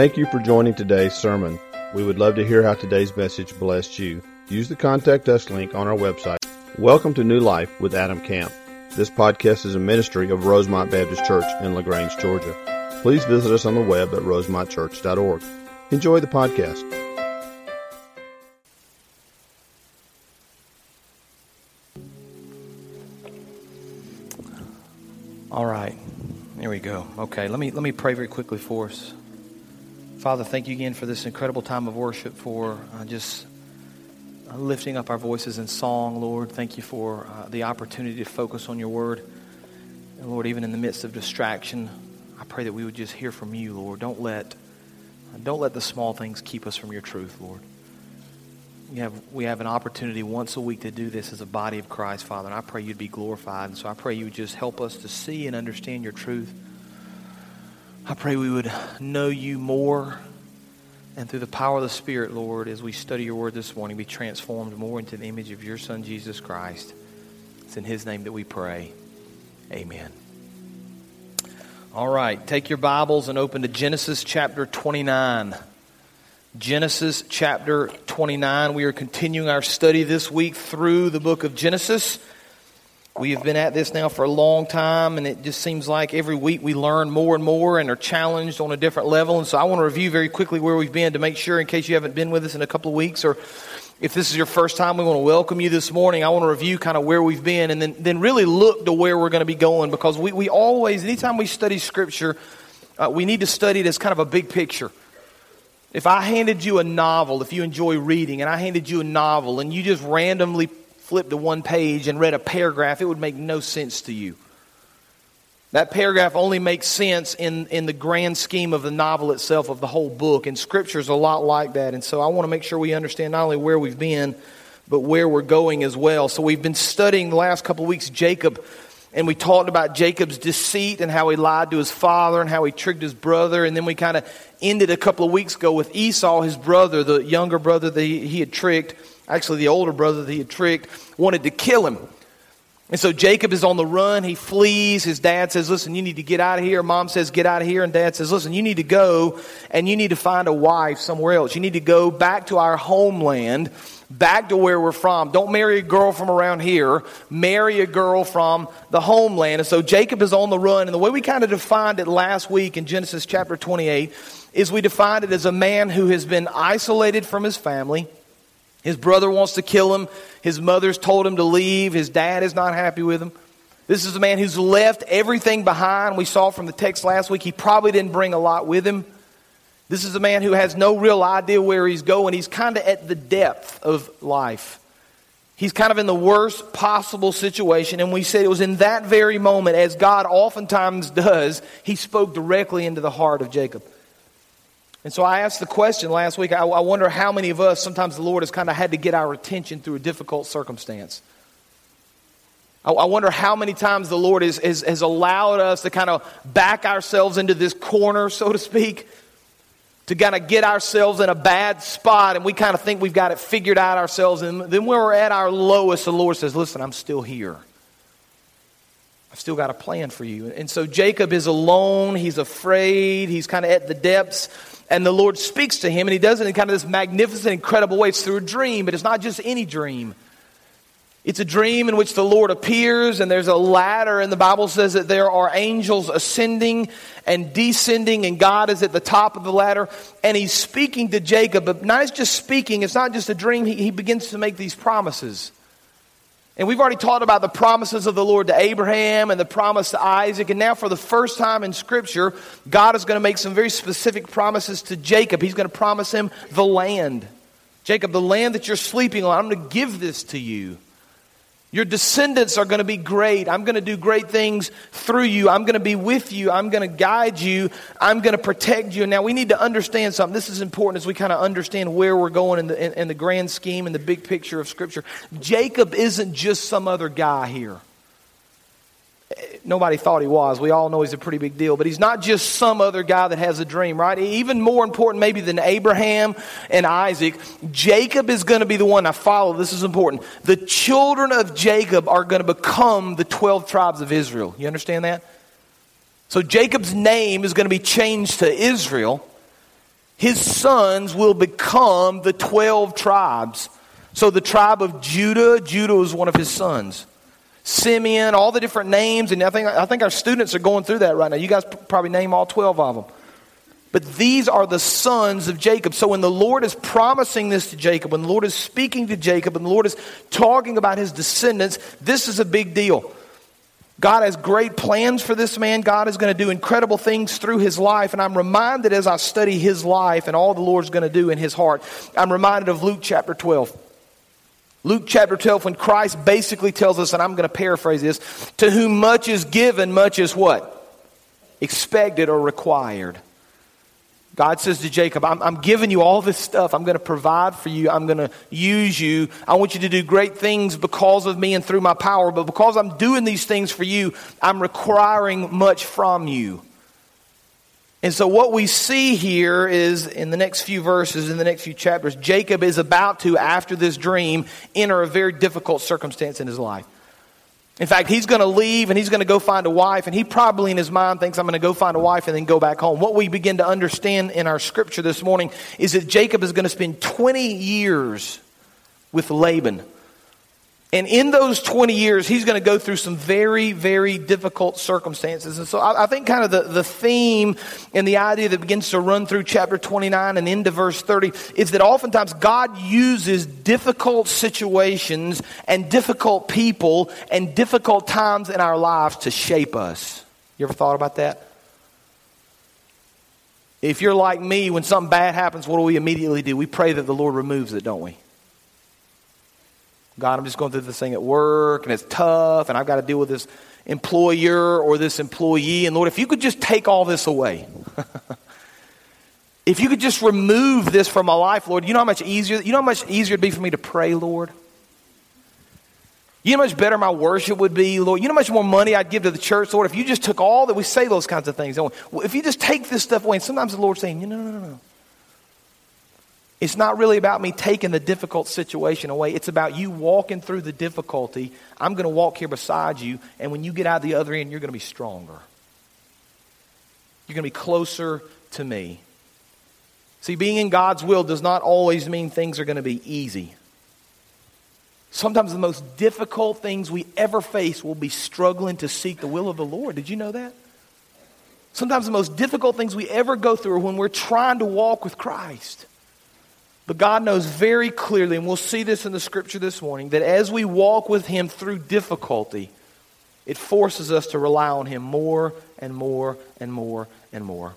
Thank you for joining today's sermon. We would love to hear how today's message blessed you. Use the contact us link on our website. Welcome to New Life with Adam Camp. This podcast is a ministry of Rosemont Baptist Church in LaGrange, Georgia. Please visit us on the web at rosemontchurch.org. Enjoy the podcast. All right. There we go. Okay, let me let me pray very quickly for us. Father, thank you again for this incredible time of worship, for uh, just uh, lifting up our voices in song, Lord. Thank you for uh, the opportunity to focus on your word. And Lord, even in the midst of distraction, I pray that we would just hear from you, Lord. Don't let, don't let the small things keep us from your truth, Lord. We have, we have an opportunity once a week to do this as a body of Christ, Father, and I pray you'd be glorified. And so I pray you would just help us to see and understand your truth. I pray we would know you more and through the power of the Spirit, Lord, as we study your word this morning, be transformed more into the image of your Son, Jesus Christ. It's in his name that we pray. Amen. All right, take your Bibles and open to Genesis chapter 29. Genesis chapter 29. We are continuing our study this week through the book of Genesis. We have been at this now for a long time, and it just seems like every week we learn more and more and are challenged on a different level. And so I want to review very quickly where we've been to make sure, in case you haven't been with us in a couple of weeks, or if this is your first time, we want to welcome you this morning. I want to review kind of where we've been and then, then really look to where we're going to be going because we, we always, anytime we study Scripture, uh, we need to study it as kind of a big picture. If I handed you a novel, if you enjoy reading, and I handed you a novel and you just randomly flipped to one page and read a paragraph, it would make no sense to you. That paragraph only makes sense in, in the grand scheme of the novel itself, of the whole book. And Scripture is a lot like that. And so I want to make sure we understand not only where we've been, but where we're going as well. So we've been studying the last couple of weeks Jacob, and we talked about Jacob's deceit and how he lied to his father and how he tricked his brother. And then we kind of ended a couple of weeks ago with Esau, his brother, the younger brother that he, he had tricked actually the older brother that he had tricked, wanted to kill him. And so Jacob is on the run. He flees. His dad says, Listen, you need to get out of here. Mom says, Get out of here. And dad says, Listen, you need to go and you need to find a wife somewhere else. You need to go back to our homeland, back to where we're from. Don't marry a girl from around here. Marry a girl from the homeland. And so Jacob is on the run. And the way we kind of defined it last week in Genesis chapter 28 is we defined it as a man who has been isolated from his family his brother wants to kill him. His mother's told him to leave. His dad is not happy with him. This is a man who's left everything behind. We saw from the text last week, he probably didn't bring a lot with him. This is a man who has no real idea where he's going. He's kind of at the depth of life. He's kind of in the worst possible situation. And we said it was in that very moment, as God oftentimes does, he spoke directly into the heart of Jacob. And so I asked the question last week. I, I wonder how many of us, sometimes the Lord has kind of had to get our attention through a difficult circumstance. I, I wonder how many times the Lord has, has, has allowed us to kind of back ourselves into this corner, so to speak, to kind of get ourselves in a bad spot, and we kind of think we've got it figured out ourselves. And then when we're at our lowest, the Lord says, Listen, I'm still here. I've still got a plan for you. And so Jacob is alone. He's afraid. He's kind of at the depths and the Lord speaks to him, and he does it in kind of this magnificent, incredible way. It's through a dream, but it's not just any dream. It's a dream in which the Lord appears, and there's a ladder, and the Bible says that there are angels ascending and descending, and God is at the top of the ladder, and He's speaking to Jacob. But not just speaking, it's not just a dream, He, he begins to make these promises. And we've already talked about the promises of the Lord to Abraham and the promise to Isaac. And now, for the first time in Scripture, God is going to make some very specific promises to Jacob. He's going to promise him the land. Jacob, the land that you're sleeping on, I'm going to give this to you. Your descendants are going to be great. I'm going to do great things through you. I'm going to be with you. I'm going to guide you. I'm going to protect you. Now, we need to understand something. This is important as we kind of understand where we're going in the, in, in the grand scheme and the big picture of Scripture. Jacob isn't just some other guy here nobody thought he was. We all know he's a pretty big deal, but he's not just some other guy that has a dream, right? Even more important, maybe, than Abraham and Isaac, Jacob is going to be the one. I follow, this is important. The children of Jacob are going to become the 12 tribes of Israel. You understand that? So Jacob's name is going to be changed to Israel. his sons will become the 12 tribes. So the tribe of Judah, Judah was one of his sons. Simeon, all the different names, and I think, I think our students are going through that right now. You guys probably name all 12 of them. But these are the sons of Jacob. So when the Lord is promising this to Jacob, when the Lord is speaking to Jacob, and the Lord is talking about his descendants, this is a big deal. God has great plans for this man. God is going to do incredible things through his life. And I'm reminded as I study his life and all the Lord's going to do in his heart, I'm reminded of Luke chapter 12. Luke chapter 12, when Christ basically tells us, and I'm going to paraphrase this, to whom much is given, much is what? Expected or required. God says to Jacob, I'm, I'm, giving you all this stuff. I'm going to provide for you. I'm going to use you. I want you to do great things because of me and through my power. But because I'm doing these things for you, I'm requiring much from you. And so, what we see here is in the next few verses, in the next few chapters, Jacob is about to, after this dream, enter a very difficult circumstance in his life. In fact, he's going to leave and he's going to go find a wife, and he probably in his mind thinks, I'm going to go find a wife and then go back home. What we begin to understand in our scripture this morning is that Jacob is going to spend 20 years with Laban. And in those 20 years, he's going to go through some very, very difficult circumstances. And so I, I, think kind of the, the theme and the idea that begins to run through chapter 29 and into verse 30 is that oftentimes God uses difficult situations and difficult people and difficult times in our lives to shape us. You ever thought about that? If you're like me, when something bad happens, what do we immediately do? We pray that the Lord removes it, don't we? God, I'm just going through this thing at work and it's tough and I've got to deal with this employer or this employee. And Lord, if you could just take all this away. if you could just remove this from my life, Lord, you know how much easier, you know how much easier it'd be for me to pray, Lord? You know how much better my worship would be, Lord? You know how much more money I'd give to the church, Lord, if you just took all that we say those kinds of things. If you just take this stuff away, and sometimes the Lord's saying, no, no, no, no. It's not really about me taking the difficult situation away. It's about you walking through the difficulty. I'm going to walk here beside you, and when you get out the other end, you're going to be stronger. You're going to be closer to me. See, being in God's will does not always mean things are going to be easy. Sometimes the most difficult things we ever face will be struggling to seek the will of the Lord. Did you know that? Sometimes the most difficult things we ever go through are when we're trying to walk with Christ. But God knows very clearly, and we'll see this in the scripture this morning, that as we walk with Him through difficulty, it forces us to rely on Him more and more and more and more.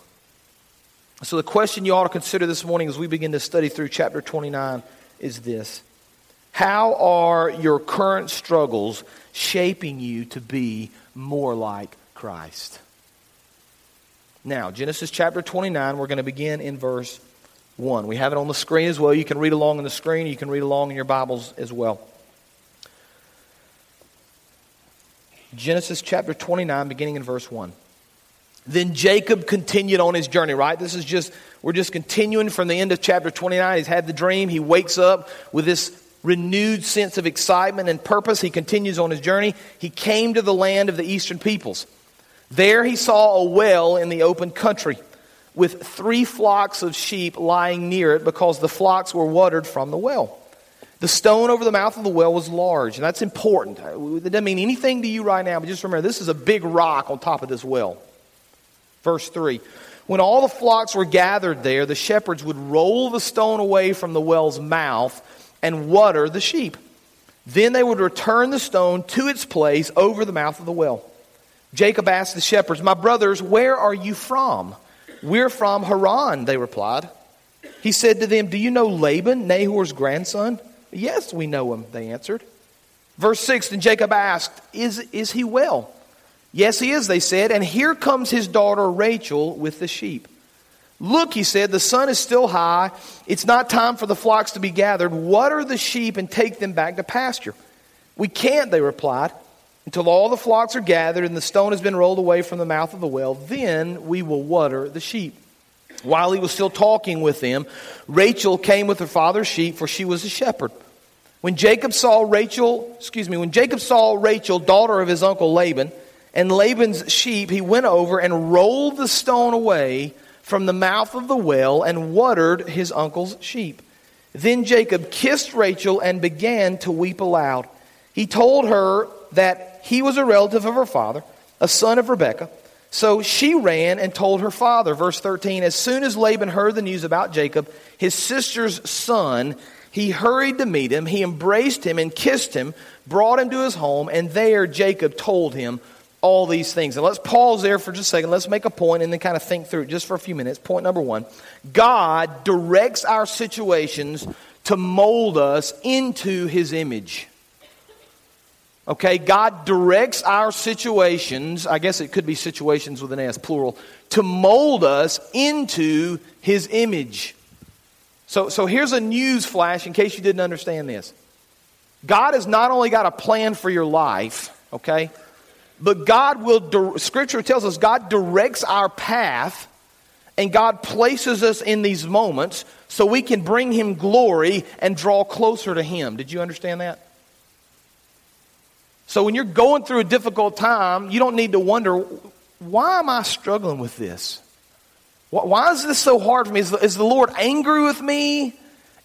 So, the question you ought to consider this morning as we begin to study through chapter 29 is this How are your current struggles shaping you to be more like Christ? Now, Genesis chapter 29, we're going to begin in verse 1. We have it on the screen as well. You can read along on the screen. You can read along in your Bibles as well. Genesis chapter 29, beginning in verse 1. Then Jacob continued on his journey, right? This is just, we're just continuing from the end of chapter 29. He's had the dream. He wakes up with this renewed sense of excitement and purpose. He continues on his journey. He came to the land of the eastern peoples. There he saw a well in the open country with three flocks of sheep lying near it because the flocks were watered from the well. The stone over the mouth of the well was large, and that's important. It doesn't mean anything to you right now, but just remember this is a big rock on top of this well. Verse 3 When all the flocks were gathered there, the shepherds would roll the stone away from the well's mouth and water the sheep. Then they would return the stone to its place over the mouth of the well. Jacob asked the shepherds, My brothers, where are you from? We're from Haran, they replied. He said to them, Do you know Laban, Nahor's grandson? Yes, we know him, they answered. Verse 6 Then Jacob asked, Is, is he well? Yes, he is, they said. And here comes his daughter Rachel with the sheep. Look, he said, the sun is still high. It's not time for the flocks to be gathered. Water the sheep and take them back to pasture. We can't, they replied until all the flocks are gathered and the stone has been rolled away from the mouth of the well. Then we will water the sheep. While he was still talking with them, Rachel came with her father's sheep, for she was a shepherd. When Jacob saw Rachel, excuse me, when Jacob saw Rachel, daughter of his uncle Laban, and Laban's sheep, he went over and rolled the stone away from the mouth of the well and watered his uncle's sheep. Then Jacob kissed Rachel and began to weep aloud. He told her that he was a relative of her father, a son of Rebekah. So she ran and told her father. Verse 13 As soon as Laban heard the news about Jacob, his sister's son, he hurried to meet him. He embraced him and kissed him, brought him to his home, and there Jacob told him all these things. And let's pause there for just a second. Let's make a point and then kind of think through it just for a few minutes. Point number one God directs our situations to mold us into his image. Okay, God directs our situations, I guess it could be situations with an S, plural, to mold us into his image. So, so here's a news flash in case you didn't understand this. God has not only got a plan for your life, okay, but God will, Scripture tells us God directs our path and God places us in these moments so we can bring Him glory and draw closer to Him. Did you understand that? So when you're going through a difficult time, you don't need to wonder, why am I struggling with this? Why is this so hard for me? Is the, is the Lord angry with me?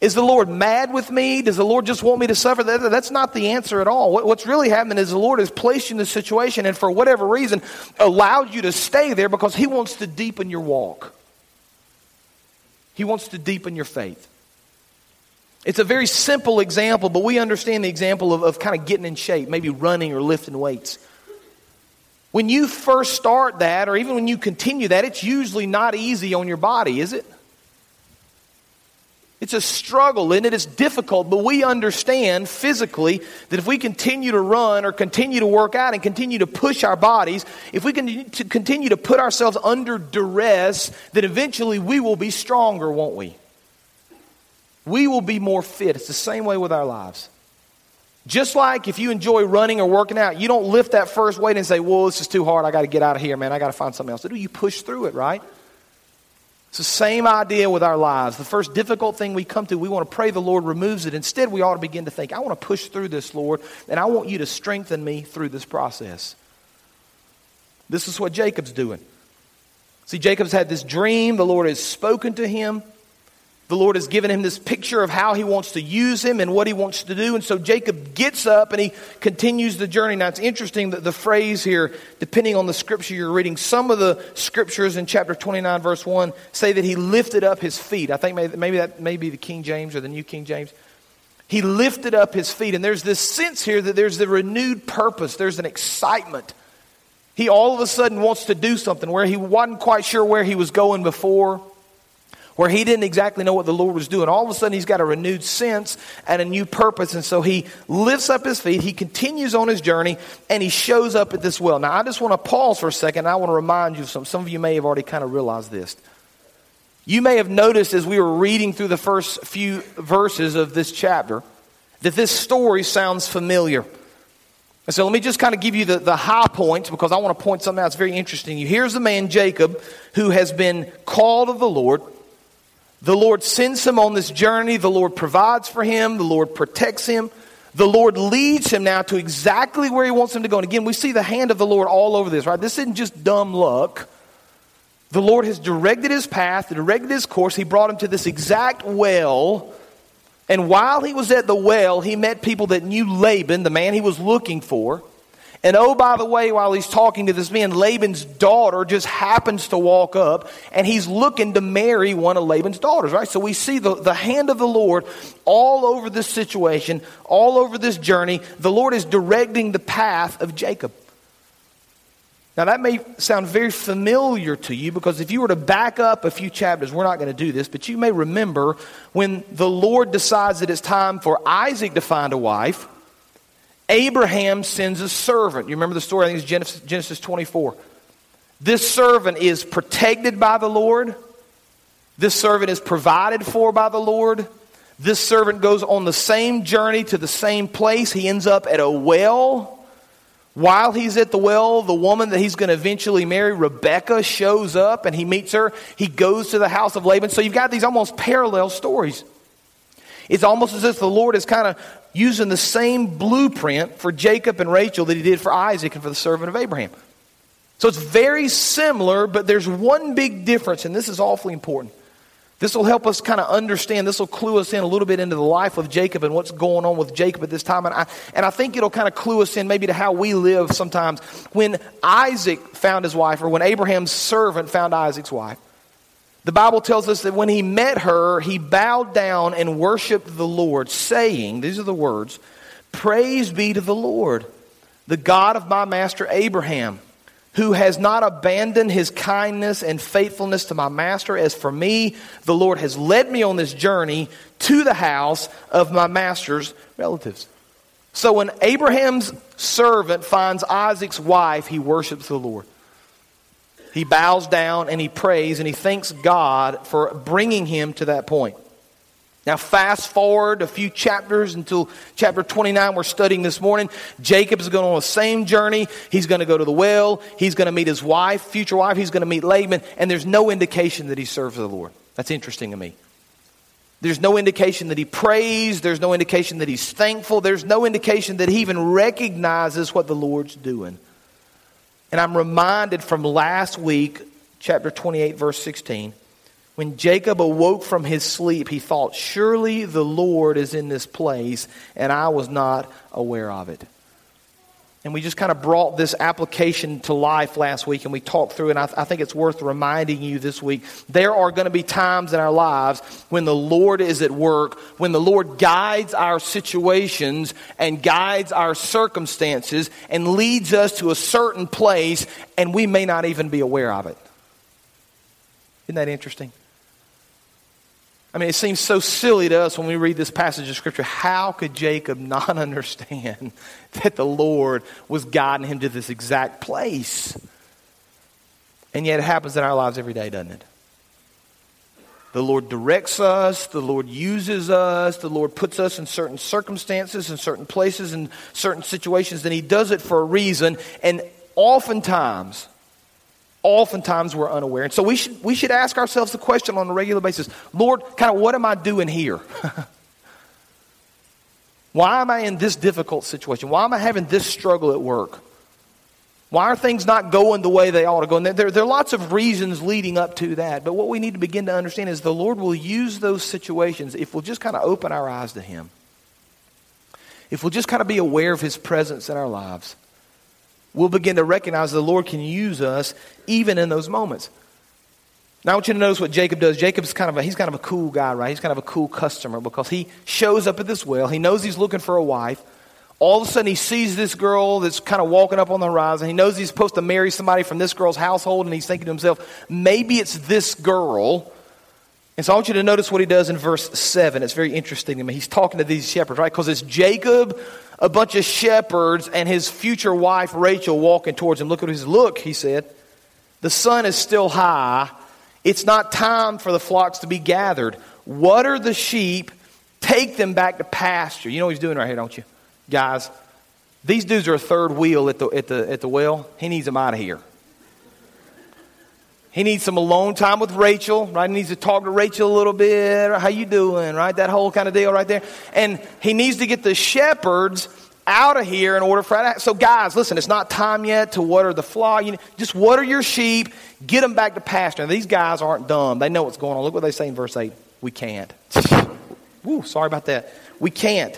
Is the Lord mad with me? Does the Lord just want me to suffer? That, that's not the answer at all. What, what's really happening is the Lord has placed you in this situation and for whatever reason allowed you to stay there because He wants to deepen your walk. He wants to deepen your faith. It's a very simple example, but we understand the example of, of kind of getting in shape, maybe running or lifting weights. When you first start that, or even when you continue that, it's usually not easy on your body, is it? It's a struggle, and? It's difficult, but we understand physically that if we continue to run or continue to work out and continue to push our bodies, if we can to continue to put ourselves under duress, then eventually we will be stronger, won't we? We will be more fit. It's the same way with our lives. Just like if you enjoy running or working out, you don't lift that first weight and say, Whoa, this is too hard. I got to get out of here, man. I got to find something else to do. You push through it, right? It's the same idea with our lives. The first difficult thing we come to, we want to pray the Lord removes it. Instead, we ought to begin to think, I want to push through this, Lord, and I want you to strengthen me through this process. This is what Jacob's doing. See, Jacob's had this dream. The Lord has spoken to him. The Lord has given him this picture of how he wants to use him and what he wants to do. And so Jacob gets up and he continues the journey. Now it's interesting that the phrase here, depending on the scripture you're reading, some of the scriptures in chapter 29, verse 1 say that he lifted up his feet. I think maybe, that may be the King James or the New King James. He lifted up his feet. And there's this sense here that there's the renewed purpose, there's an excitement. He all of a sudden wants to do something where he wasn't quite sure where he was going before where he didn't exactly know what the Lord was doing. All of a sudden, he's got a renewed sense and a new purpose. And so he lifts up his feet, he continues on his journey, and he shows up at this well. Now, I just want to pause for a second. I want to remind you of some. Some of you may have already kind of realized this. You may have noticed as we were reading through the first few verses of this chapter that this story sounds familiar. And so let me just kind of give you the, the high points because I want to point something out that's very interesting. Here's the man, Jacob, who has been called of the Lord. The Lord sends him on this journey. The Lord provides for him. The Lord protects him. The Lord leads him now to exactly where he wants him to go. And again, we see the hand of the Lord all over this, right? This isn't just dumb luck. The Lord has directed his path, directed his course. He brought him to this exact well. And while he was at the well, he met people that knew Laban, the man he was looking for. And oh, by the way, while he's talking to this man, Laban's daughter just happens to walk up and he's looking to marry one of Laban's daughters, right? So we see the, the hand of the Lord all over this situation, all over this journey. The Lord is directing the path of Jacob. Now, that may sound very familiar to you because if you were to back up a few chapters, we're not going to do this, but you may remember when the Lord decides that it's time for Isaac to find a wife. Abraham sends a servant. You remember the story? I think it's Genesis, Genesis 24. This servant is protected by the Lord. This servant is provided for by the Lord. This servant goes on the same journey to the same place. He ends up at a well. While he's at the well, the woman that he's going to eventually marry, Rebecca, shows up and he meets her. He goes to the house of Laban. So you've got these almost parallel stories. It's almost as if the Lord is kind of using the same blueprint for Jacob and Rachel that he did for Isaac and for the servant of Abraham. So it's very similar, but there's one big difference, and this is awfully important. This will help us kind of understand. This will clue us in a little bit into the life of Jacob and what's going on with Jacob at this time. And I, and I think it'll kind of clue us in maybe to how we live sometimes. When Isaac found his wife, or when Abraham's servant found Isaac's wife, the Bible tells us that when he met her, he bowed down and worshiped the Lord, saying, These are the words Praise be to the Lord, the God of my master Abraham who has not abandoned his kindness and faithfulness to my master. As for me, the Lord has led me on this journey to the house of my master's relatives. So when Abraham's servant finds Isaac's wife, he worships the Lord. He bows down and he prays and he thanks God for bringing him to that point. Now, fast forward a few chapters until chapter 29, we're studying this morning. Jacob is going on the same journey. He's going to go to the well. He's going to meet his wife, future wife. He's going to meet Laban. And there's no indication that he serves the Lord. That's interesting to me. There's no indication that he prays. There's no indication that he's thankful. There's no indication that he even recognizes what the Lord's doing. And I'm reminded from last week, chapter 28, verse 16 when Jacob awoke from his sleep, he thought, Surely the Lord is in this place, and I was not aware of it. And we just kind of brought this application to life last week, and we talked through, and I, I think it's worth reminding you this week. There are going to be times in our lives when the Lord is at work, when the Lord guides our situations and guides our circumstances and leads us to a certain place, and we may not even be aware of it. Isn't that interesting? I mean, it seems so silly to us when we read this passage of Scripture. How could Jacob not understand that the Lord was guiding him to this exact place? And yet it happens in our lives every day, doesn't it? The Lord directs us, the Lord uses us, the Lord puts us in certain circumstances, in certain places, in certain situations, and He does it for a reason. And oftentimes, oftentimes we're unaware. And so we should, we should ask ourselves the question on a regular basis Lord, kind of what am I doing here? Why am I in this difficult situation? Why am I having this struggle at work? Why are things not going the way they ought to go? And there, there are lots of reasons leading up to that. But what we need to begin to understand is the Lord will use those situations if we'll just kind of open our eyes to Him. If we'll just kind of be aware of His presence in our lives we'll begin to recognize the Lord can use us even in those moments. Now I want you to notice what Jacob does. Jacob's kind of a, he's kind of a cool guy, right? He's kind of a cool customer because he shows up at this well. He knows he's looking for a wife. All of a sudden he sees this girl that's kind of walking up on the horizon. He knows he's supposed to marry somebody from this girl's household and he's thinking to himself, maybe it's this girl. And so I want you to notice what he does in verse 7. It's very interesting to me. He's talking to these shepherds, right? Because it's Jacob a bunch of shepherds and his future wife Rachel walking towards him. Look at his look, he said. The sun is still high. It's not time for the flocks to be gathered. Water the sheep, take them back to pasture. You know what he's doing right here, don't you? Guys, these dudes are a third wheel at the, at the, at the well. He needs them out of here. He needs some alone time with Rachel, right? He needs to talk to Rachel a little bit. How you doing, right? That whole kind of deal right there. And he needs to get the shepherds out of here in order for that. So, guys, listen, it's not time yet to water the flock. You know, just water your sheep, get them back to pasture. Now, these guys aren't dumb. They know what's going on. Look what they say in verse 8. We can't. Woo, sorry about that. We can't.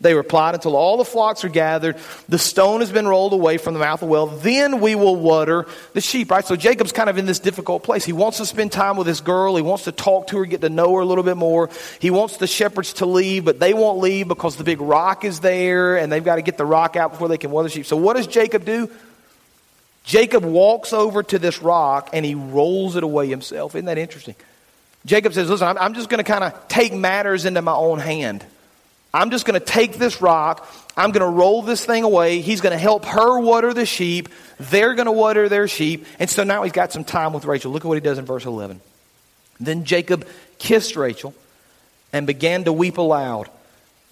They replied, Until all the flocks are gathered, the stone has been rolled away from the mouth of the well, then we will water the sheep, right? So Jacob's kind of in this difficult place. He wants to spend time with this girl. He wants to talk to her, get to know her a little bit more. He wants the shepherds to leave, but they won't leave because the big rock is there, and they've got to get the rock out before they can water the sheep. So what does Jacob do? Jacob walks over to this rock and he rolls it away himself. Isn't that interesting? Jacob says, Listen, I'm, just going to kind of take matters into my own hand. I'm just going to take this rock. I'm going to roll this thing away. He's going to help her water the sheep. They're going to water their sheep. And so now he's got some time with Rachel. Look at what he does in verse 11. Then Jacob kissed Rachel and began to weep aloud.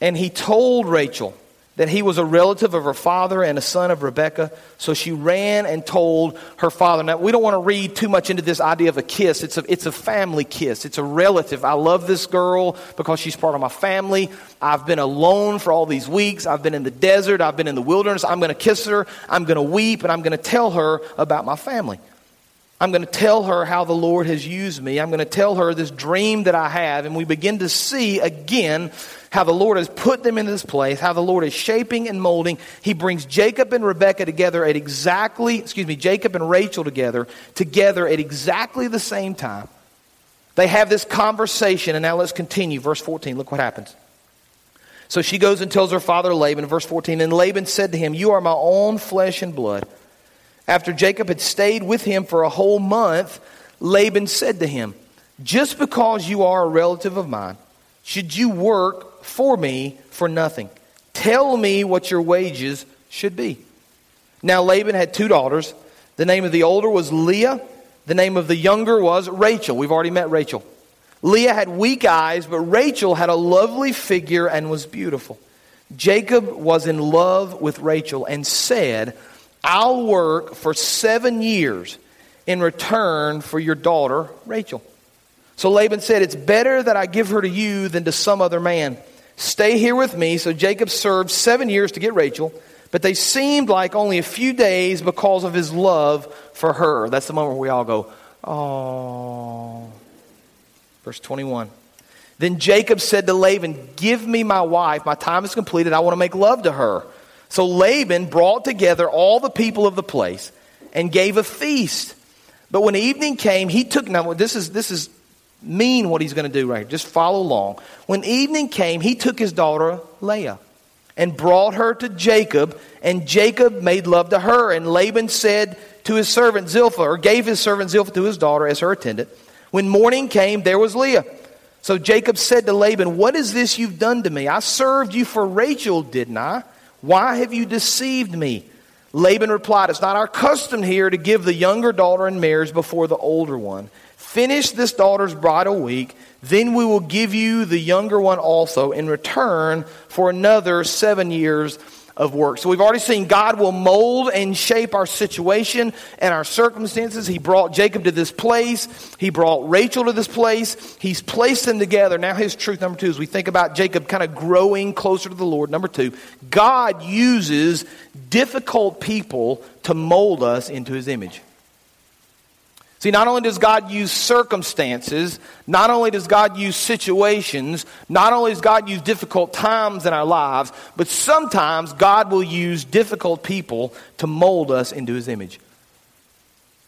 And he told Rachel, that he was a relative of her father and a son of Rebekah. So she ran and told her father. Now, we don't want to read too much into this idea of a kiss. It's a, it's a family kiss, it's a relative. I love this girl because she's part of my family. I've been alone for all these weeks. I've been in the desert, I've been in the wilderness. I'm going to kiss her, I'm going to weep, and I'm going to tell her about my family. I'm going to tell her how the Lord has used me. I'm going to tell her this dream that I have. And we begin to see again how the Lord has put them in this place, how the Lord is shaping and molding. He brings Jacob and Rebekah together at exactly, excuse me, Jacob and Rachel together, together at exactly the same time. They have this conversation, and now let's continue. Verse 14, look what happens. So she goes and tells her father Laban, verse 14, and Laban said to him, You are my own flesh and blood. After Jacob had stayed with him for a whole month, Laban said to him, Just because you are a relative of mine, should you work for me for nothing? Tell me what your wages should be. Now Laban had two daughters. The name of the older was Leah, the name of the younger was Rachel. We've already met Rachel. Leah had weak eyes, but Rachel had a lovely figure and was beautiful. Jacob was in love with Rachel and said, I'll work for seven years in return for your daughter, Rachel. So Laban said, It's better that I give her to you than to some other man. Stay here with me. So Jacob served seven years to get Rachel, but they seemed like only a few days because of his love for her. That's the moment where we all go, Oh. Verse 21. Then Jacob said to Laban, Give me my wife. My time is completed. I want to make love to her. So Laban brought together all the people of the place and gave a feast. But when evening came, he took now this is this is mean what he's going to do right here. Just follow along. When evening came, he took his daughter Leah and brought her to Jacob, and Jacob made love to her. And Laban said to his servant Zilpah, or gave his servant Zilpah to his daughter as her attendant. When morning came, there was Leah. So Jacob said to Laban, What is this you've done to me? I served you for Rachel, didn't I? Why have you deceived me? Laban replied, It's not our custom here to give the younger daughter in marriage before the older one. Finish this daughter's bridal week, then we will give you the younger one also in return for another seven years of work. So we've already seen God will mold and shape our situation and our circumstances. He brought Jacob to this place. He brought Rachel to this place. He's placed them together. Now his truth number two, as we think about Jacob kind of growing closer to the Lord. Number two, God uses difficult people to mold us into his image. See, not only does God use circumstances, not only does God use situations, not only does God use difficult times in our lives, but sometimes God will use difficult people to mold us into his image.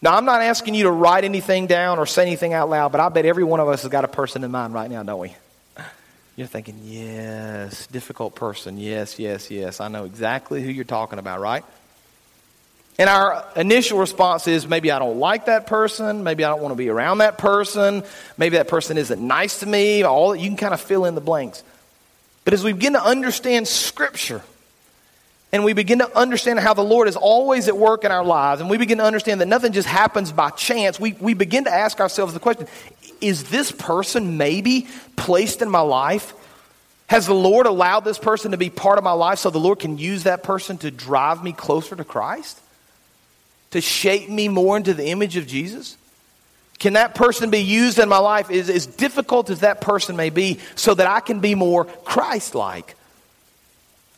Now, I'm not asking you to write anything down or say anything out loud, but I bet every one of us has got a person in mind right now, don't we? You're thinking, yes, difficult person. Yes, yes, yes. I know exactly who you're talking about, right? And our initial response is maybe I don't like that person, maybe I don't want to be around that person, maybe that person isn't nice to me, all you can kind of fill in the blanks. But as we begin to understand scripture and we begin to understand how the Lord is always at work in our lives and we begin to understand that nothing just happens by chance, we, we begin to ask ourselves the question, is this person maybe placed in my life? Has the Lord allowed this person to be part of my life so the Lord can use that person to drive me closer to Christ? To shape me more into the image of Jesus? Can that person be used in my life, as, as difficult as that person may be, so that I can be more Christ like?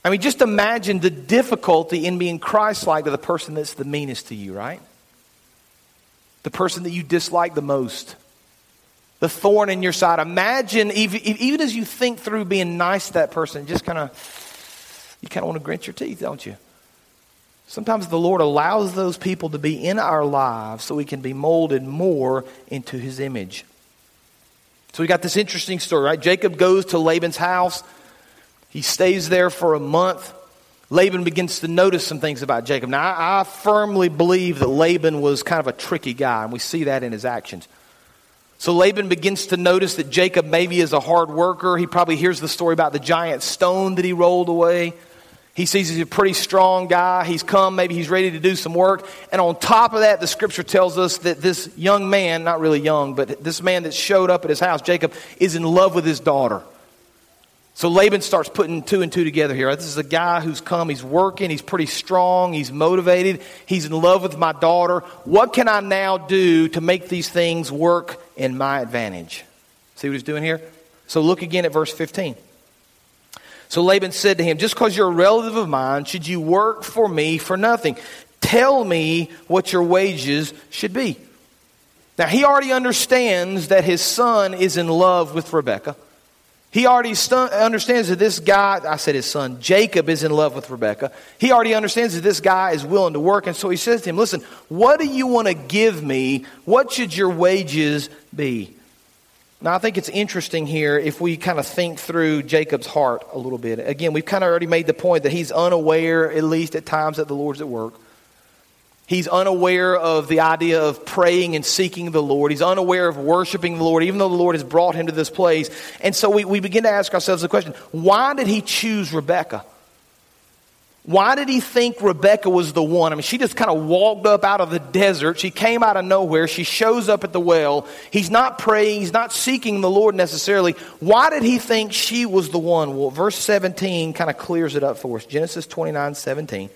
I mean, just imagine the difficulty in being Christ like to the person that's the meanest to you, right? The person that you dislike the most. The thorn in your side. Imagine, even, even as you think through being nice to that person, just kind of, you kind of want to grit your teeth, don't you? Sometimes the Lord allows those people to be in our lives so we can be molded more into his image. So we got this interesting story, right? Jacob goes to Laban's house. He stays there for a month. Laban begins to notice some things about Jacob. Now, I, I firmly believe that Laban was kind of a tricky guy, and we see that in his actions. So Laban begins to notice that Jacob maybe is a hard worker. He probably hears the story about the giant stone that he rolled away. He sees he's a pretty strong guy. He's come, maybe he's ready to do some work. And on top of that, the scripture tells us that this young man, not really young, but this man that showed up at his house, Jacob, is in love with his daughter. So Laban starts putting two and two together here. This is a guy who's come, he's working, he's pretty strong, he's motivated, he's in love with my daughter. What can I now do to make these things work in my advantage? See what he's doing here? So look again at verse 15. So Laban said to him, Just because you're a relative of mine, should you work for me for nothing? Tell me what your wages should be. Now, he already understands that his son is in love with Rebekah. He already understands that this guy, I said his son, Jacob, is in love with Rebekah. He already understands that this guy is willing to work. And so he says to him, Listen, what do you want to give me? What should your wages be? Now, I think it's interesting here if we kind of think through Jacob's heart a little bit. Again, we've kind of already made the point that he's unaware, at least at times, that the Lord's at work. He's unaware of the idea of praying and seeking the Lord. He's unaware of worshiping the Lord, even though the Lord has brought him to this place. And so we, we begin to ask ourselves the question why did he choose Rebecca? Why did he think Rebecca was the one? I mean, she just kind of walked up out of the desert. She came out of nowhere. She shows up at the well. He's not praying. He's not seeking the Lord necessarily. Why did he think she was the one? Well, verse 17 kind of clears it up for us. Genesis 29 17.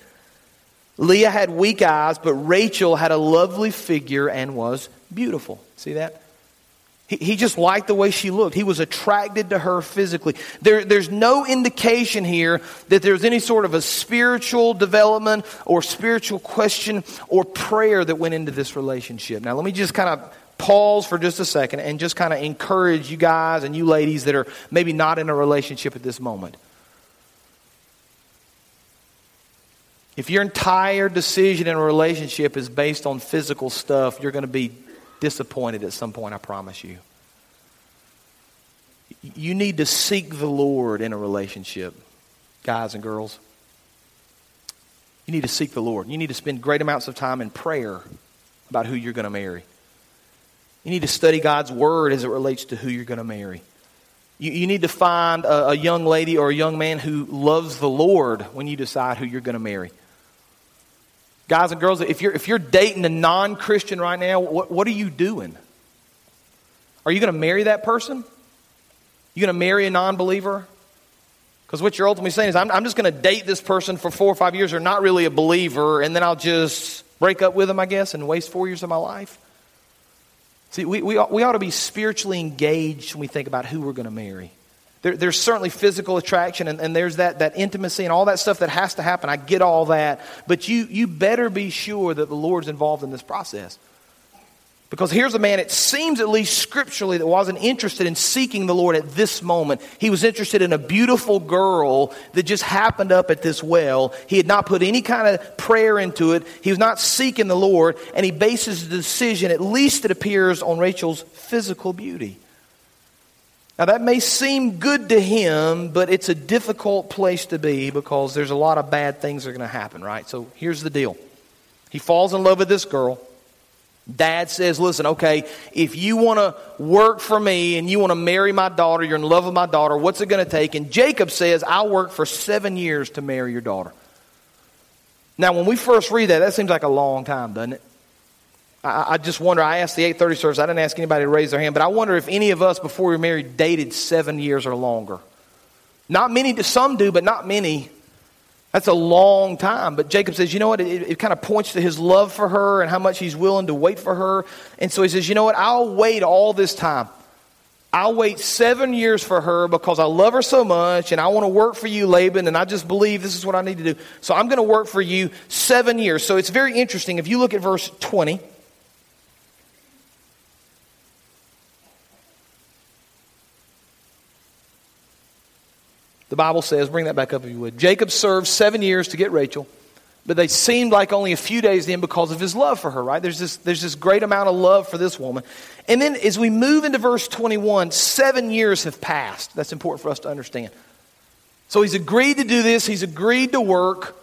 Leah had weak eyes, but Rachel had a lovely figure and was beautiful. See that? He, he just liked the way she looked. He was attracted to her physically. There, there's no indication here that there's any sort of a spiritual development or spiritual question or prayer that went into this relationship. Now, let me just kind of pause for just a second and just kind of encourage you guys and you ladies that are maybe not in a relationship at this moment. If your entire decision in a relationship is based on physical stuff, you're going to be disappointed at some point, I promise you. You need to seek the Lord in a relationship, guys and girls. You need to seek the Lord. You need to spend great amounts of time in prayer about who you're going to marry. You need to study God's Word as it relates to who you're going to marry. You, you need to find a, a young lady or a young man who loves the Lord when you decide who you're going to marry. Guys and girls, if you're, if you're dating a non Christian right now, what, what are you doing? Are you going to marry that person? You going to marry a non believer? Because what you're ultimately saying is, I'm, I'm just going to date this person for four or five years, or not really a believer, and then I'll just break up with them, I guess, and waste four years of my life. See, we, we, we ought to be spiritually engaged when we think about who we're going to marry. There, there's certainly physical attraction and, and there's that, that intimacy and all that stuff that has to happen. I get all that. But you, you better be sure that the Lord's involved in this process. Because here's a man, it seems at least scripturally, that wasn't interested in seeking the Lord at this moment. He was interested in a beautiful girl that just happened up at this well. He had not put any kind of prayer into it. He was not seeking the Lord, and he bases the decision, at least it appears, on Rachel's physical beauty. Now, that may seem good to him, but it's a difficult place to be because there's a lot of bad things that are going to happen, right? So here's the deal he falls in love with this girl. Dad says, Listen, okay, if you want to work for me and you want to marry my daughter, you're in love with my daughter, what's it going to take? And Jacob says, I'll work for seven years to marry your daughter. Now, when we first read that, that seems like a long time, doesn't it? I, just wonder, I asked the 830 service, I didn't ask anybody to raise their hand, but I wonder if any of us before we were married dated seven years or longer. Not many, some do, but not many. That's a long time. But Jacob says, you know what? It, it, kind of points to his love for her and how much he's willing to wait for her. And so he says, you know what? I'll wait all this time. I'll wait seven years for her because I love her so much and I want to work for you, Laban, and I just believe this is what I need to do. So I'm going to work for you seven years. So it's very interesting. If you look at verse 20, The Bible says, bring that back up if you would. Jacob served seven years to get Rachel, but they seemed like only a few days in because of his love for her, right? There's this, there's this great amount of love for this woman. And then as we move into verse 21, seven years have passed. That's important for us to understand. So he's agreed to do this, he's agreed to work.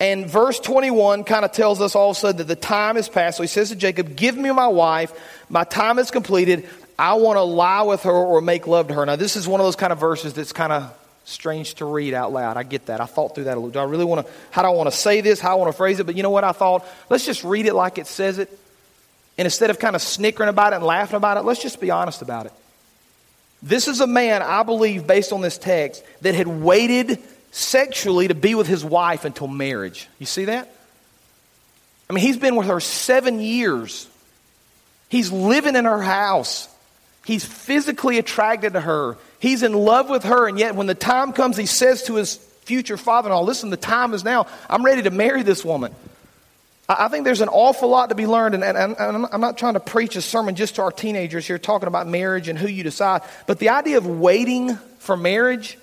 And verse 21 kind of tells us all of a sudden that the time has passed. So he says to Jacob, Give me my wife. My time is completed. I want to lie with her or make love to her. Now, this is one of those kind of verses that's kind of strange to read out loud. I get that. I thought through that a little. Do I really want to, how do I want to say this? How I want to phrase it? But you know what? I thought, let's just read it like it says it. And instead of kind of snickering about it and laughing about it, let's just be honest about it. This is a man, I believe, based on this text, that had waited sexually to be with his wife until marriage. You see that? I mean, he's been with her seven years. He's living in her house. He's physically attracted to her. He's in love with her. And yet, when the time comes, he says to his future father in law, Listen, the time is now. I'm ready to marry this woman. I think there's an awful lot to be learned, and, and, and, I'm not trying to preach a sermon just to our teenagers here talking about marriage and who you decide, but the idea of waiting for marriage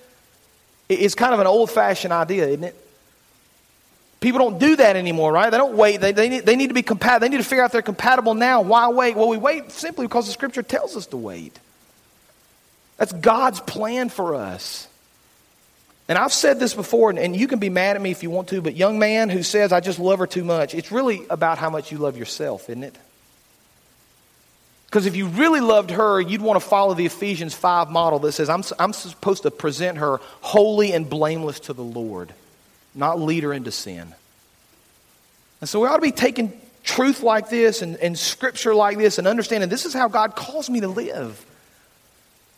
is kind of an old fashioned idea, isn't it? People don't do that anymore, right? They don't wait. They, they, need, they need to be compatible. They need to figure out they're compatible now. Why wait? Well, we wait simply because the scripture tells us to wait. That's God's plan for us. And I've said this before, and you can be mad at me if you want to, but young man who says, I just love her too much, it's really about how much you love yourself, isn't it? Because if you really loved her, you'd want to follow the Ephesians 5 model that says, I'm, I'm supposed to present her holy and blameless to the Lord, not lead her into sin. And so we ought to be taking truth like this and, and scripture like this and understanding this is how God calls me to live.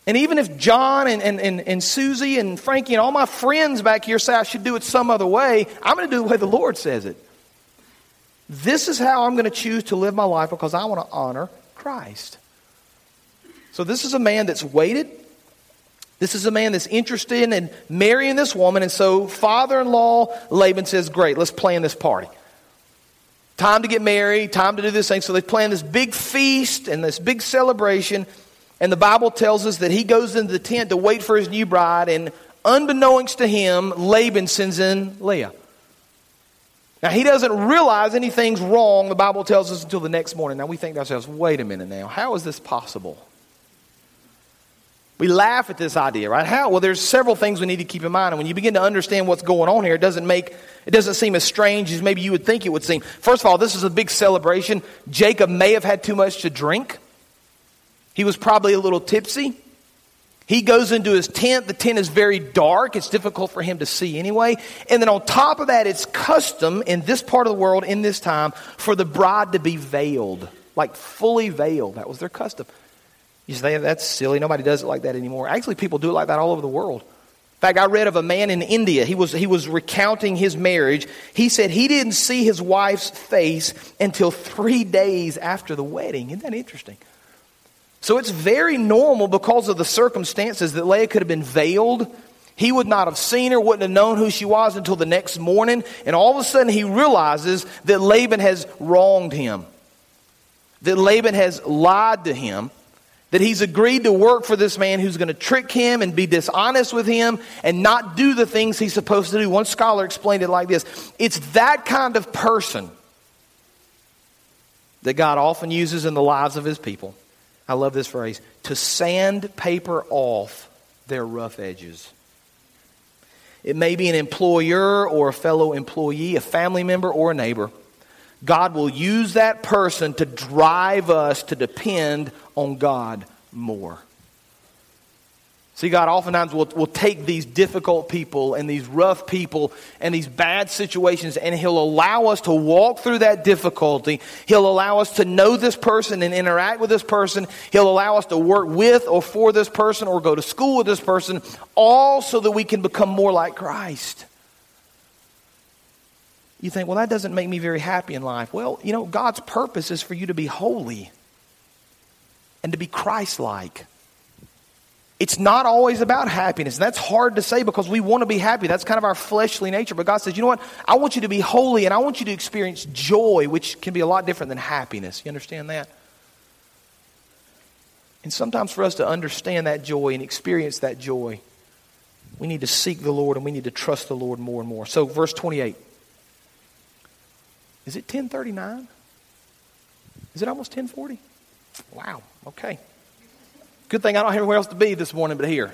And even if John and, and, and, and Susie and Frankie and all my friends back here say I should do it some other way, I'm going to do it the way the Lord says it. This is how I'm going to choose to live my life because I want to honor Christ. So this is a man that's waited. This is a man that's interested in marrying this woman. And so father in law Laban says, Great, let's plan this party. Time to get married, time to do this thing. So they plan this big feast and this big celebration. And the Bible tells us that he goes into the tent to wait for his new bride, and unbeknownst to him, Laban sends in Leah. Now, he doesn't realize anything's wrong, the Bible tells us, until the next morning. Now, we think to ourselves, wait a minute now, how is this possible? We laugh at this idea, right? How? Well, there's several things we need to keep in mind. And when you begin to understand what's going on here, it doesn't make, it doesn't seem as strange as maybe you would think it would seem. First of all, this is a big celebration. Jacob may have had too much to drink. He was probably a little tipsy. He goes into his tent. The tent is very dark. It's difficult for him to see anyway. And then on top of that, it's custom in this part of the world in this time for the bride to be veiled, like fully veiled. That was their custom. You say, that's silly. Nobody does it like that anymore. Actually, people do it like that all over the world. In fact, I read of a man in India. He was, he was recounting his marriage. He said he didn't see his wife's face until three days after the wedding. Isn't that interesting? So it's very normal because of the circumstances that Leah could have been veiled. He would not have seen her, wouldn't have known who she was until the next morning. And all of a sudden, he realizes that Laban has wronged him, that Laban has lied to him, that he's agreed to work for this man who's going to trick him and be dishonest with him and not do the things he's supposed to do. One scholar explained it like this it's that kind of person that God often uses in the lives of his people I love this phrase to sandpaper off their rough edges. It may be an employer or a fellow employee, a family member or a neighbor. God will use that person to drive us to depend on God more. See, God oftentimes will, will take these difficult people and these rough people and these bad situations, and He'll allow us to walk through that difficulty. He'll allow us to know this person and interact with this person. He'll allow us to work with or for this person or go to school with this person, all so that we can become more like Christ. You think, well, that doesn't make me very happy in life. Well, you know, God's purpose is for you to be holy and to be Christ like. It's not always about happiness. And that's hard to say because we want to be happy. That's kind of our fleshly nature. But God says, you know what? I want you to be holy and I want you to experience joy, which can be a lot different than happiness. You understand that? And sometimes for us to understand that joy and experience that joy, we need to seek the Lord and we need to trust the Lord more and more. So, verse 28. Is it 1039? Is it almost 1040? Wow, okay. Good thing I don't have anywhere else to be this morning but here.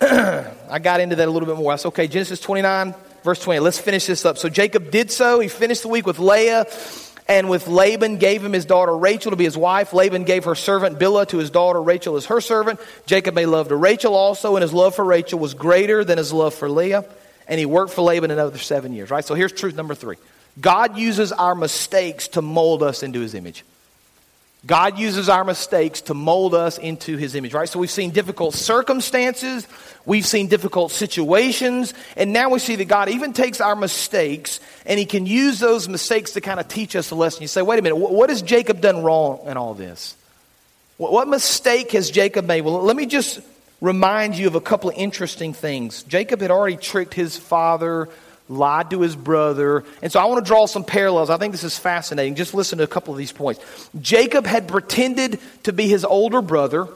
I got into that a little bit more. That's okay. Genesis 29, verse 20. Let's finish this up. So Jacob did so. He finished the week with Leah and with Laban gave him his daughter Rachel to be his wife. Laban gave her servant Bilhah to his daughter Rachel as her servant. Jacob made love to Rachel also, and his love for Rachel was greater than his love for Leah. And he worked for Laban another seven years, right? So here's truth number three God uses our mistakes to mold us into his image. God uses our mistakes to mold us into his image, right? So we've seen difficult circumstances, we've seen difficult situations, and now we see that God even takes our mistakes and he can use those mistakes to kind of teach us a lesson. You say, wait a minute, what has Jacob done wrong in all this? What mistake has Jacob made? Well, let me just remind you of a couple of interesting things. Jacob had already tricked his father lied to his brother. And so I want to draw some parallels. I think this is fascinating. Just listen to a couple of these points. Jacob had pretended to be his older brother.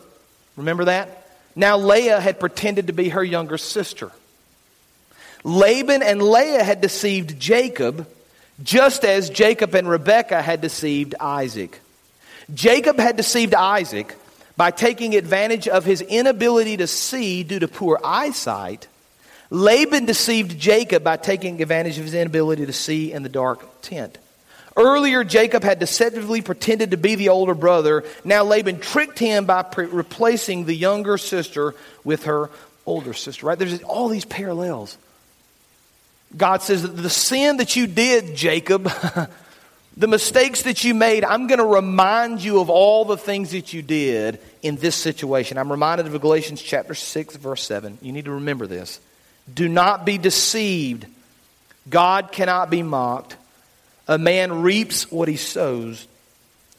Remember that? Now Leah had pretended to be her younger sister. Laban and Leah had deceived Jacob, just as Jacob and Rebekah had deceived Isaac. Jacob had deceived Isaac by taking advantage of his inability to see due to poor eyesight Laban deceived Jacob by taking advantage of his inability to see in the dark tent. Earlier, Jacob had deceptively pretended to be the older brother. Now, Laban tricked him by pre- replacing the younger sister with her older sister, right? There's all these parallels. God says that the sin that you did, Jacob, the mistakes that you made, I'm going to remind you of all the things that you did in this situation. I'm reminded of Galatians chapter 6, verse 7. You need to remember this. Do not be deceived. God cannot be mocked. A man reaps what he sows.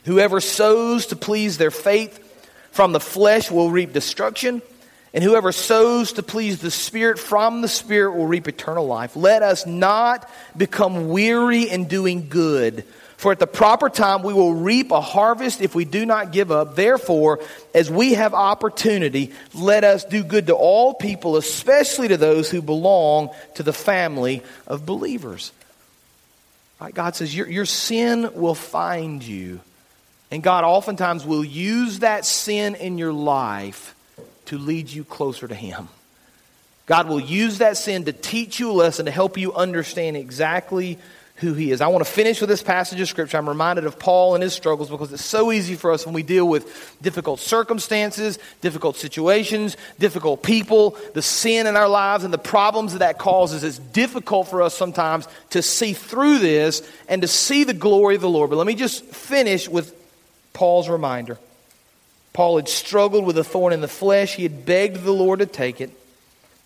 Whoever sows to please their faith from the flesh will reap destruction, and whoever sows to please the Spirit from the Spirit will reap eternal life. Let us not become weary in doing good. For at the proper time we will reap a harvest if we do not give up. Therefore, as we have opportunity, let us do good to all people, especially to those who belong to the family of believers. Right? God says your, your sin will find you. And God oftentimes will use that sin in your life to lead you closer to Him. God will use that sin to teach you a lesson, to help you understand exactly who he is. I want to finish with this passage of scripture. I'm reminded of Paul and his struggles because it's so easy for us when we deal with difficult circumstances, difficult situations, difficult people, the sin in our lives and the problems that that causes. It's difficult for us sometimes to see through this and to see the glory of the Lord. But let me just finish with Paul's reminder. Paul had struggled with a thorn in the flesh. He had begged the Lord to take it.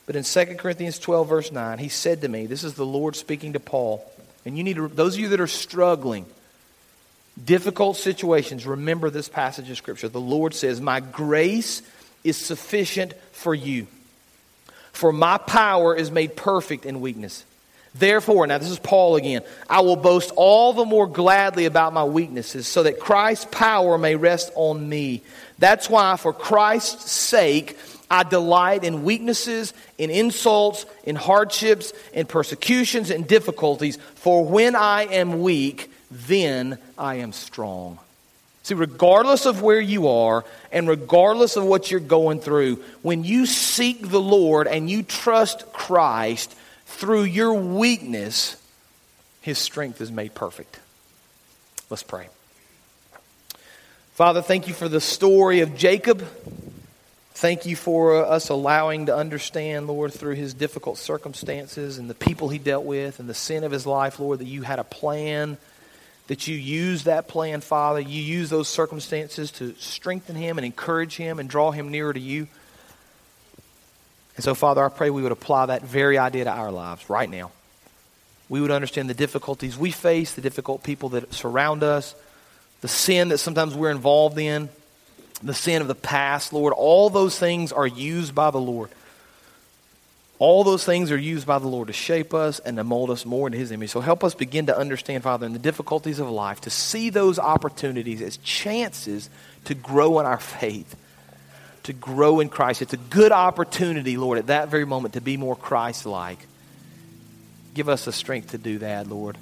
But in 2 Corinthians 12, verse 9, he said to me, This is the Lord speaking to Paul. And you need to, those of you that are struggling, difficult situations, remember this passage of Scripture. The Lord says, My grace is sufficient for you, for my power is made perfect in weakness. Therefore, now this is Paul again, I will boast all the more gladly about my weaknesses, so that Christ's power may rest on me. That's why, for Christ's sake, I delight in weaknesses, in insults, in hardships, in persecutions, and difficulties, for when I am weak, then I am strong. See, regardless of where you are and regardless of what you're going through, when you seek the Lord and you trust Christ through your weakness, His strength is made perfect. Let's pray. Father, thank you for the story of Jacob. Thank you for uh, us allowing to understand, Lord, through his difficult circumstances and the people he dealt with and the sin of his life, Lord, that you had a plan, that you used that plan, Father. You used those circumstances to strengthen him and encourage him and draw him nearer to you. And so, Father, I pray we would apply that very idea to our lives right now. We would understand the difficulties we face, the difficult people that surround us, the sin that sometimes we're involved in the sin of the past, Lord, all those things are used by the Lord. All those things are used by the Lord to shape us and to mold us more into His image. So help us begin to understand, Father, in the difficulties of life, to see those opportunities as chances to grow in our faith, to grow in Christ. It's a good opportunity, Lord, at that very moment to be more Christ like. Give us the strength to do that, Lord.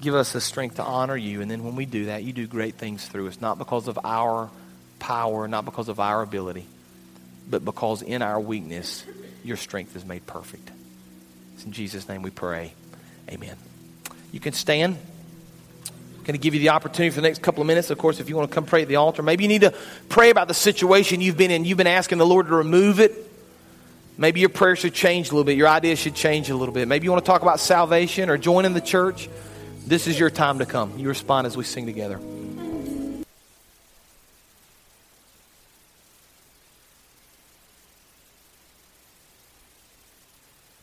Give us the strength to honor you. And then when we do that, you do great things through us, not because of our power, not because of our ability, but because in our weakness, your strength is made perfect. It's in Jesus' name we pray. Amen. You can stand. I'm going to give you the opportunity for the next couple of minutes. Of course, if you want to come pray at the altar, maybe you need to pray about the situation you've been in. You've been asking the Lord to remove it. Maybe your prayer should change a little bit. Your ideas should change a little bit. Maybe you want to talk about salvation or joining the church. This is your time to come. You respond as we sing together.